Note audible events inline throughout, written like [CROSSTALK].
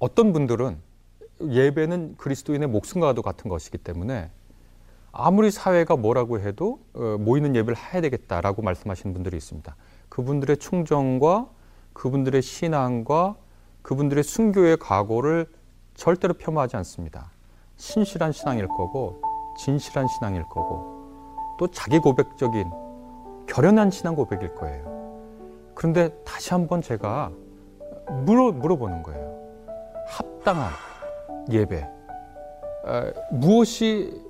어떤 분들은 예배는 그리스도인의 목숨과도 같은 것이기 때문에 아무리 사회가 뭐라고 해도 어, 모이는 예배를 해야 되겠다라고 말씀하시는 분들이 있습니다. 그분들의 충정과 그분들의 신앙과 그분들의 순교의 각오를 절대로 폄하하지 않습니다. 신실한 신앙일 거고 진실한 신앙일 거고 또 자기 고백적인 결연한 신앙 고백일 거예요. 그런데 다시 한번 제가 물어, 물어보는 거예요. 합당한 예배. 에, 무엇이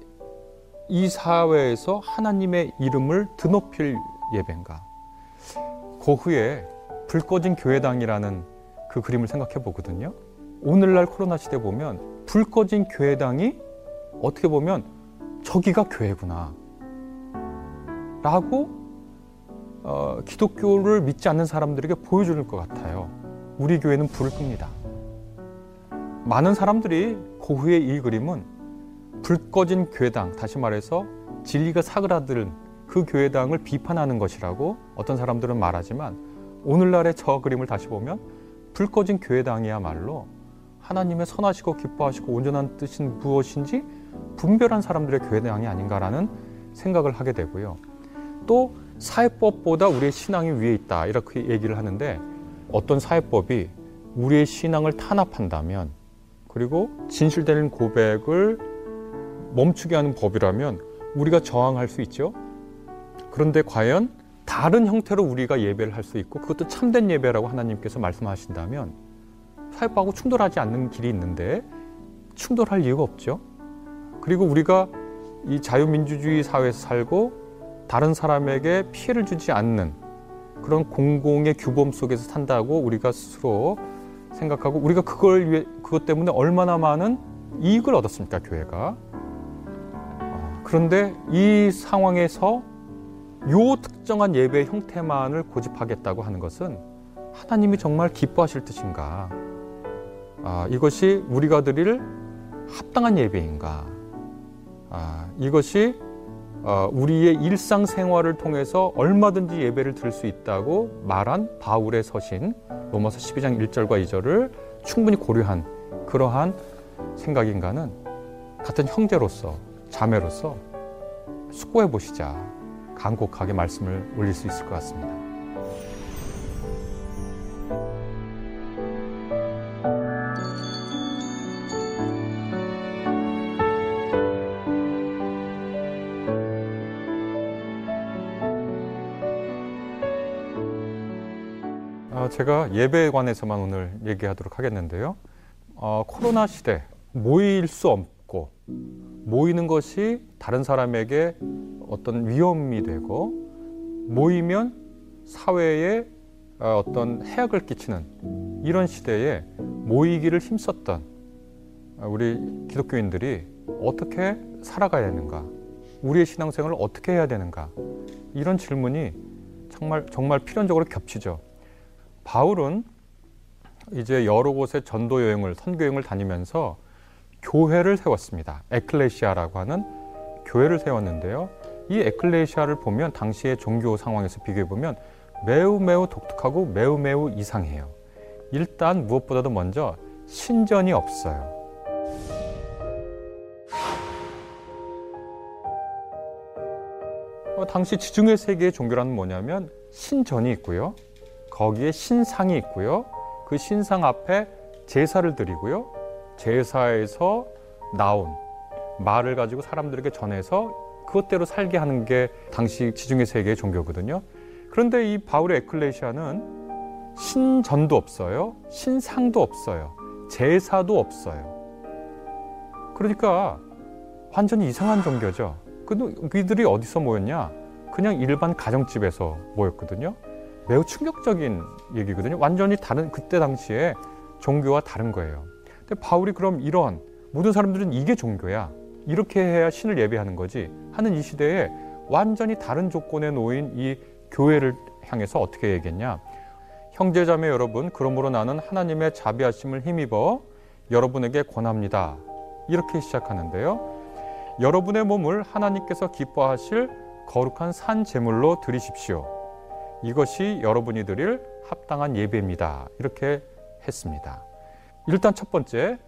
이 사회에서 하나님의 이름을 드높일 예배인가? 그 후에 불 꺼진 교회당이라는 그 그림을 생각해 보거든요. 오늘날 코로나 시대 보면 불 꺼진 교회당이 어떻게 보면 저기가 교회구나. 라고 어, 기독교를 믿지 않는 사람들에게 보여주는 것 같아요. 우리 교회는 불을 끕니다. 많은 사람들이 그 후에 이 그림은 불 꺼진 교회당, 다시 말해서 진리가 사그라든 그 교회당을 비판하는 것이라고 어떤 사람들은 말하지만 오늘날의 저 그림을 다시 보면 불 꺼진 교회당이야말로 하나님의 선하시고 기뻐하시고 온전한 뜻인 무엇인지 분별한 사람들의 교회당이 아닌가라는 생각을 하게 되고요. 또 사회법보다 우리의 신앙이 위에 있다 이렇게 얘기를 하는데 어떤 사회법이 우리의 신앙을 탄압한다면 그리고 진실되는 고백을 멈추게 하는 법이라면 우리가 저항할 수 있죠. 그런데 과연 다른 형태로 우리가 예배를 할 수 있고 그것도 참된 예배라고 하나님께서 말씀하신다면 사회법하고 충돌하지 않는 길이 있는데 충돌할 이유가 없죠. 그리고 우리가 이 자유민주주의 사회에서 살고 다른 사람에게 피해를 주지 않는 그런 공공의 규범 속에서 산다고 우리가 스스로 생각하고 우리가 그걸 위해 그것 때문에 얼마나 많은 이익을 얻었습니까 교회가? 어, 그런데 이 상황에서 요 특정한 예배 형태만을 고집하겠다고 하는 것은 하나님이 정말 기뻐하실 뜻인가? 아, 이것이 우리가 드릴 합당한 예배인가? 아, 이것이 어, 우리의 일상생활을 통해서 얼마든지 예배를 드릴 수 있다고 말한 바울의 서신 로마서 12장 1절과 2절을 충분히 고려한 그러한 생각인가는 같은 형제로서 자매로서 숙고해 보시자 간곡하게 말씀을 올릴 수 있을 것 같습니다. 제가 예배에 관해서만 오늘 얘기하도록 하겠는데요. 어, 코로나 시대 모일 수 없고 모이는 것이 다른 사람에게 어떤 위험이 되고 모이면 사회에 어, 어떤 해악을 끼치는 이런 시대에 모이기를 힘썼던 우리 기독교인들이 어떻게 살아가야 하는가, 우리의 신앙생활을 어떻게 해야 되는가 이런 질문이 정말 정말 필연적으로 겹치죠. 바울은 이제 여러 곳에 전도 여행을 선교 여행을 다니면서 교회를 세웠습니다. 에클레시아라고 하는 교회를 세웠는데요. 이 에클레시아를 보면 당시의 종교 상황에서 비교해 보면 매우 매우 독특하고 매우 매우 이상해요. 일단 무엇보다도 먼저 신전이 없어요. 어, 당시 지중해 세계의 종교라는 뭐냐면 신전이 있고요. 거기에 신상이 있고요. 그 신상 앞에 제사를 드리고요. 제사에서 나온 말을 가지고 사람들에게 전해서 그것대로 살게 하는 게 당시 지중해 세계의 종교거든요. 그런데 이 바울의 에클레시아는 신전도 없어요. 신상도 없어요. 제사도 없어요. 그러니까 완전히 이상한 종교죠. 그들이 어디서 모였냐? 그냥 일반 가정집에서 모였거든요. 매우 충격적인 얘기거든요. 완전히 다른 그때 당시에 종교와 다른 거예요. 근데 바울이 그럼 이런 모든 사람들은 이게 종교야. 이렇게 해야 신을 예배하는 거지. 하는 이 시대에 완전히 다른 조건에 놓인 이 교회를 향해서 어떻게 얘기했냐. 형제자매 여러분, 그러므로 나는 하나님의 자비하심을 힘입어 여러분에게 권합니다. 이렇게 시작하는데요. 여러분의 몸을 하나님께서 기뻐하실 거룩한 산 제물로 드리십시오. 이것이 여러분이 드릴 합당한 예배입니다. 이렇게 했습니다. 일단 첫 번째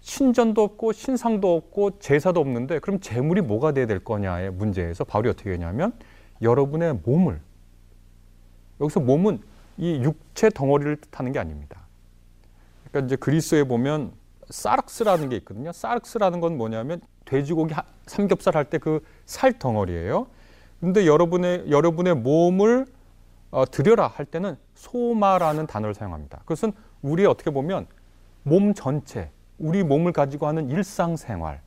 신전도 없고 신상도 없고 제사도 없는데 그럼 재물이 뭐가 돼야 될 거냐의 문제에서 바울이 어떻게 했냐면 여러분의 몸을 여기서 몸은 이 육체 덩어리를 뜻하는 게 아닙니다. 그러니까 이제 그리스에 보면 사르스라는 게 있거든요. 사르스라는 건 뭐냐면 돼지고기 삼겹살 할 때 그 살 덩어리예요. 근데 여러분의 여러분의 몸을 어, 들여라 할 때는 소마라는 단어를 사용합니다. 그것은 우리 어떻게 보면 몸 전체, 우리 몸을 가지고 하는 일상생활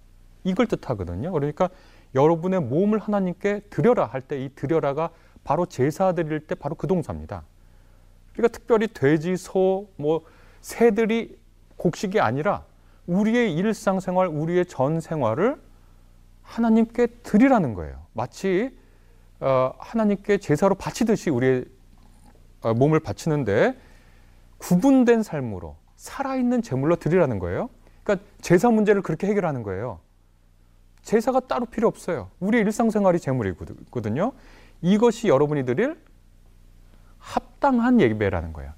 이걸 뜻하거든요. 그러니까 여러분의 몸을 하나님께 드려라 할 때 이 드려라가 바로 제사 드릴 때 바로 그 동사입니다. 그러니까 특별히 돼지, 소, 뭐 새들이 곡식이 아니라 우리의 일상생활, 우리의 전 생활을 하나님께 드리라는 거예요. 마치 어, 하나님께 제사로 바치듯이 우리의 어, 몸을 바치는데 구분된 삶으로 살아있는 제물로 드리라는 거예요. 그러니까 제사 문제를 그렇게 해결하는 거예요. 제사가 따로 필요 없어요. 우리 일상생활이 제물이거든요. 이것이 여러분이 드릴 합당한 예배라는 거예요.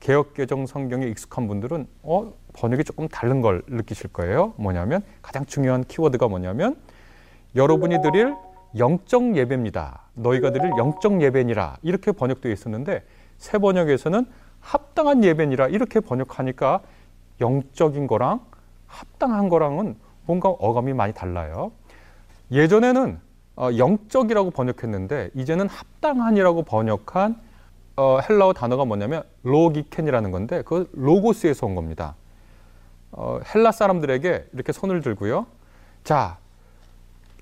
개혁개정 성경에 익숙한 분들은 어, 번역이 조금 다른 걸 느끼실 거예요. 뭐냐면 가장 중요한 키워드가 뭐냐면 여러분이 드릴 영적 예배입니다. 너희가 드릴 영적 예배니라 이렇게 번역되어 있었는데 새 번역에서는 합당한 예배니라 이렇게 번역하니까 영적인 거랑 합당한 거랑은 뭔가 어감이 많이 달라요. 예전에는 어, 영적이라고 번역했는데 이제는 합당한이라고 번역한 어, 헬라어 단어가 뭐냐면 로기켄이라는 건데 그 로고스에서 온 겁니다. 어, 헬라 사람들에게 이렇게 손을 들고요. 자,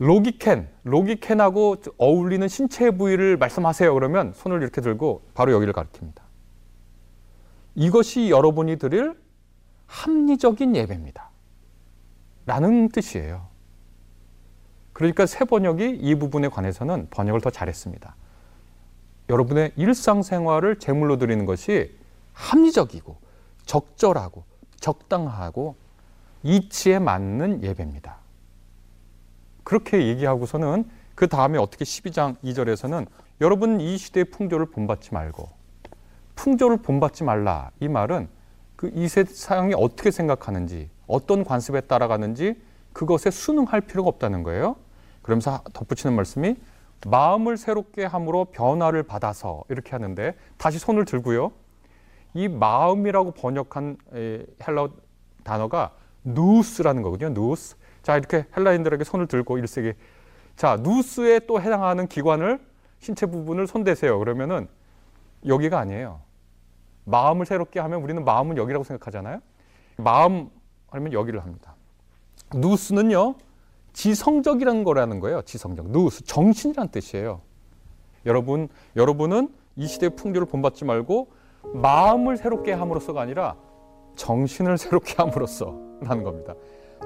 로기켄, 로기켄하고 어울리는 신체 부위를 말씀하세요. 그러면 손을 이렇게 들고 바로 여기를 가리킵니다. 이것이 여러분이 드릴 합리적인 예배입니다. 라는 뜻이에요. 그러니까 새 번역이 이 부분에 관해서는 번역을 더 잘했습니다. 여러분의 일상생활을 제물로 드리는 것이 합리적이고 적절하고 적당하고 이치에 맞는 예배입니다. 그렇게 얘기하고서는 그 다음에 어떻게 12장 2절에서는 여러분 이 시대의 풍조를 본받지 말고 풍조를 본받지 말라 이 말은 그 이 세상이 어떻게 생각하는지 어떤 관습에 따라가는지 그것에 순응할 필요가 없다는 거예요. 그러면서 덧붙이는 말씀이 마음을 새롭게 함으로 변화를 받아서 이렇게 하는데 다시 손을 들고요. 이 마음이라고 번역한 헬라 단어가 누스라는 거거든요. 누스. 자, 이렇게 헬라인들에게 손을 들고 일세기. 자, 누스에 또 해당하는 기관을 신체 부분을 손대세요. 그러면은 여기가 아니에요. 마음을 새롭게 하면 우리는 마음은 여기라고 생각하잖아요. 마음 하면 여기를 합니다. 누스는요. 지성적이라는 거라는 거예요. 지성적. 누스 정신이란 뜻이에요. 여러분, 여러분은 이 시대의 풍조를 본받지 말고 마음을 새롭게 함으로써가 아니라 정신을 새롭게 함으로써라는 겁니다.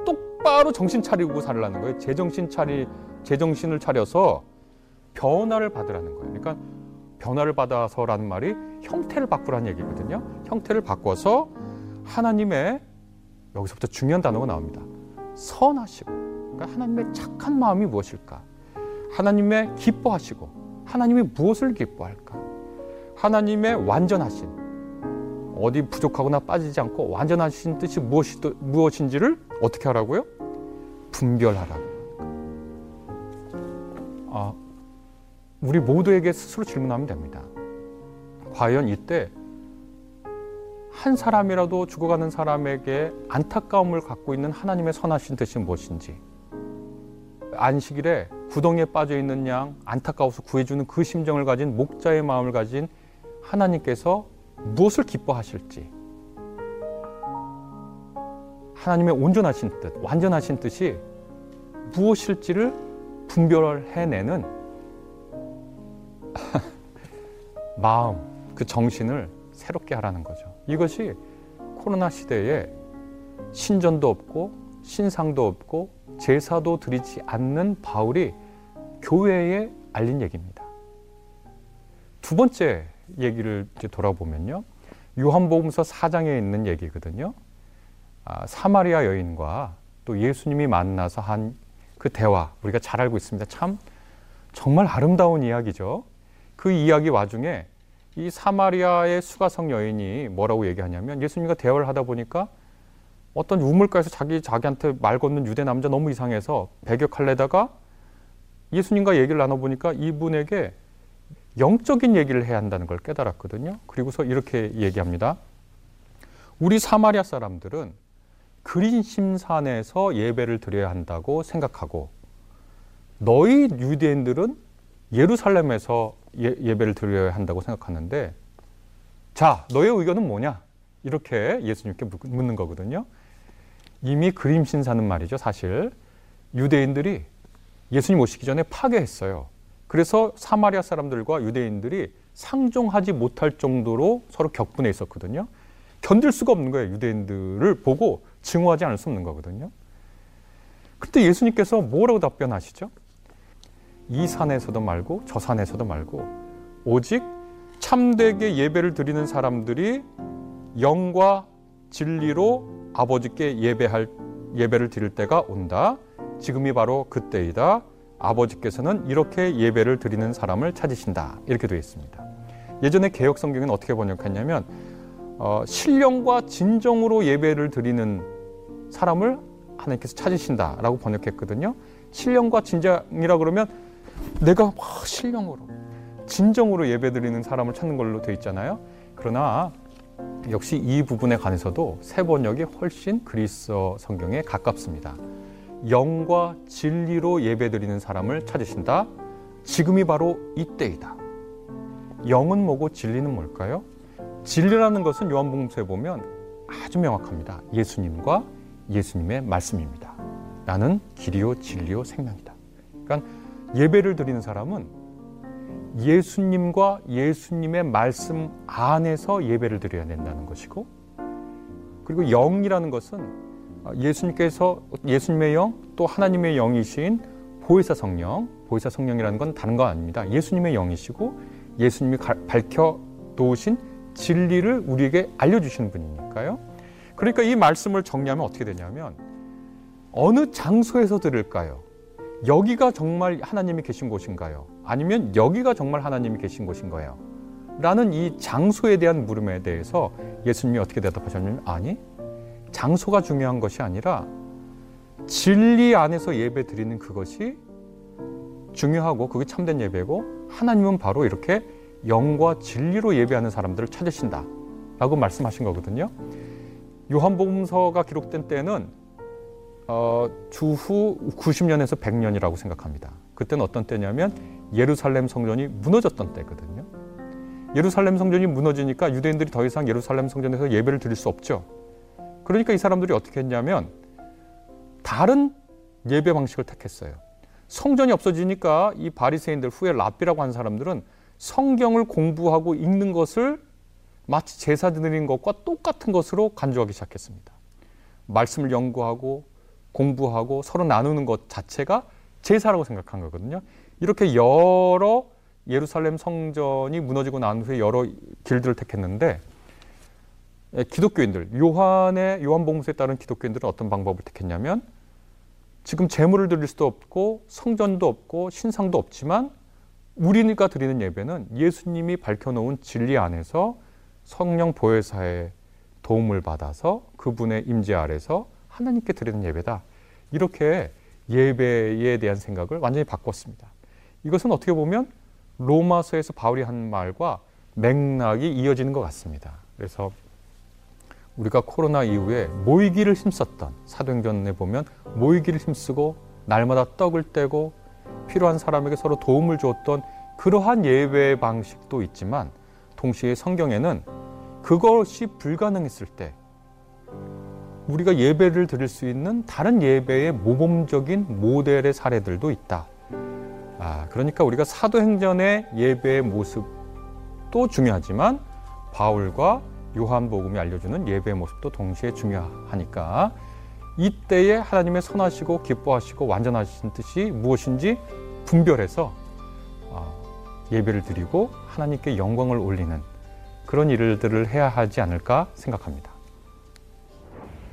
똑바로 정신 차리고 살라는 거예요. 제정신 차리 제정신을 차려서 변화를 받으라는 거예요. 그러니까 변화를 받아서라는 말이 형태를 바꾸라는 얘기거든요. 형태를 바꿔서 하나님의 여기서부터 중요한 단어가 나옵니다. 선하시고 그러니까 하나님의 착한 마음이 무엇일까? 하나님의 기뻐하시고 하나님이 무엇을 기뻐할까? 하나님의 완전하신 어디 부족하거나 빠지지 않고 완전하신 뜻이 무엇이, 무엇인지를 어떻게 하라고요? 분별하라고. 아, 우리 모두에게 스스로 질문하면 됩니다. 과연 이때 한 사람이라도 죽어가는 사람에게 안타까움을 갖고 있는 하나님의 선하신 뜻이 무엇인지 안식일에 구덩이에 빠져 있는 양 안타까워서 구해주는 그 심정을 가진 목자의 마음을 가진 하나님께서 무엇을 기뻐하실지 하나님의 온전하신 뜻, 완전하신 뜻이 무엇일지를 분별해내는 [LAUGHS] 마음, 그 정신을 새롭게 하라는 거죠. 이것이 코로나 시대에 신전도 없고 신상도 없고 제사도 드리지 않는 바울이 교회에 알린 얘기입니다. 두 번째 얘기를 이제 돌아보면요. 요한복음서 4장에 있는 얘기거든요. 아, 사마리아 여인과 또 예수님이 만나서 한 그 대화 우리가 잘 알고 있습니다. 참 정말 아름다운 이야기죠. 그 이야기 와중에 이 사마리아의 수가성 여인이 뭐라고 얘기하냐면 예수님과 대화를 하다 보니까 어떤 우물가에서 자기 자기한테 말 걷는 유대 남자 너무 이상해서 배격할래다가 예수님과 얘기를 나눠 보니까 이분에게 영적인 얘기를 해야 한다는 걸 깨달았거든요. 그리고서 이렇게 얘기합니다. 우리 사마리아 사람들은 그린심산에서 예배를 드려야 한다고 생각하고 너희 유대인들은 예루살렘에서 예, 예배를 드려야 한다고 생각하는데 자 너의 의견은 뭐냐 이렇게 예수님께 묻는 거거든요. 이미 그림신사는 말이죠 사실 유대인들이 예수님 오시기 전에 파괴했어요. 그래서 사마리아 사람들과 유대인들이 상종하지 못할 정도로 서로 격분해 있었거든요. 견딜 수가 없는 거예요. 유대인들을 보고 증오하지 않을 수 없는 거거든요. 그때 예수님께서 뭐라고 답변하시죠? 이 산에서도 말고 저 산에서도 말고 오직 참되게 예배를 드리는 사람들이 영과 진리로 아버지께 예배할 예배를 드릴 때가 온다. 지금이 바로 그때이다. 아버지께서는 이렇게 예배를 드리는 사람을 찾으신다. 이렇게 되어 있습니다. 예전에 개혁 성경은 어떻게 번역했냐면 어, 신령과 진정으로 예배를 드리는 사람을 하나님께서 찾으신다라고 번역했거든요. 신령과 진정이라 그러면 내가 막 신령으로 진정으로 예배 드리는 사람을 찾는 걸로 되어 있잖아요. 그러나 역시 이 부분에 관해서도 새 번역이 훨씬 그리스어 성경에 가깝습니다. 영과 진리로 예배드리는 사람을 찾으신다. 지금이 바로 이때이다. 영은 뭐고 진리는 뭘까요? 진리라는 것은 요한복음서에 보면 아주 명확합니다. 예수님과 예수님의 말씀입니다. 나는 길이요 진리요 생명이다. 그러니까 예배를 드리는 사람은 예수님과 예수님의 말씀 안에서 예배를 드려야 된다는 것이고 그리고 영이라는 것은 예수님께서 예수님의 영 또 하나님의 영이신 보혜사 성령 보혜사 성령이라는 건 다른 거 아닙니다. 예수님의 영이시고 예수님이 밝혀 놓으신 진리를 우리에게 알려주시는 분이니까요. 그러니까 이 말씀을 정리하면 어떻게 되냐면 어느 장소에서 들을까요? 여기가 정말 하나님이 계신 곳인가요? 아니면 여기가 정말 하나님이 계신 곳인 가요? 라는 이 장소에 대한 물음에 대해서 예수님이 어떻게 대답하셨냐면 아니 장소가 중요한 것이 아니라 진리 안에서 예배 드리는 그것이 중요하고 그게 참된 예배고 하나님은 바로 이렇게 영과 진리로 예배하는 사람들을 찾으신다 라고 말씀하신 거거든요. 요한복음서가 기록된 때는 어, 주후 90년에서 100년이라고 생각합니다. 그때는 어떤 때냐면 예루살렘 성전이 무너졌던 때거든요. 예루살렘 성전이 무너지니까 유대인들이 더 이상 예루살렘 성전에서 예배를 드릴 수 없죠. 그러니까 이 사람들이 어떻게 했냐면 다른 예배 방식을 택했어요. 성전이 없어지니까 이 바리새인들 후에 랍비라고 하는 사람들은 성경을 공부하고 읽는 것을 마치 제사 드리는 것과 똑같은 것으로 간주하기 시작했습니다. 말씀을 연구하고 공부하고 서로 나누는 것 자체가 제사라고 생각한 거거든요. 이렇게 여러 예루살렘 성전이 무너지고 난 후에 여러 길들을 택했는데 예, 기독교인들 요한의 요한복음서에 따른 기독교인들은 어떤 방법을 택했냐면 지금 제물을 드릴 수도 없고 성전도 없고 신상도 없지만 우리가 드리는 예배는 예수님이 밝혀놓은 진리 안에서 성령 보혜사의 도움을 받아서 그분의 임재 아래서 하나님께 드리는 예배다. 이렇게 예배에 대한 생각을 완전히 바꿨습니다. 이것은 어떻게 보면 로마서에서 바울이 한 말과 맥락이 이어지는 것 같습니다. 그래서 우리가 코로나 이후에 모이기를 힘썼던 사도행전에 보면 모이기를 힘쓰고 날마다 떡을 떼고 필요한 사람에게 서로 도움을 주었던 그러한 예배 방식도 있지만 동시에 성경에는 그것이 불가능했을 때 우리가 예배를 드릴 수 있는 다른 예배의 모범적인 모델의 사례들도 있다. 아, 그러니까 우리가 사도행전의 예배의 모습도 중요하지만 바울과 요한복음이 알려주는 예배의 모습도 동시에 중요하니까 이때에 하나님의 선하시고 기뻐하시고 완전하신 뜻이 무엇인지 분별해서 어, 예배를 드리고 하나님께 영광을 올리는 그런 일들을 해야 하지 않을까 생각합니다.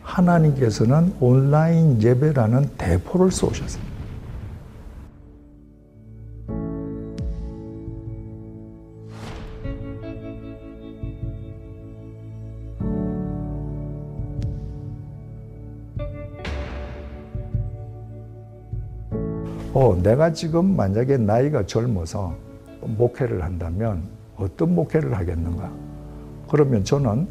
하나님께서는 온라인 예배라는 대포를 쏘셨습니다. 내가 지금 만약에 나이가 젊어서 목회를 한다면 어떤 목회를 하겠는가? 그러면 저는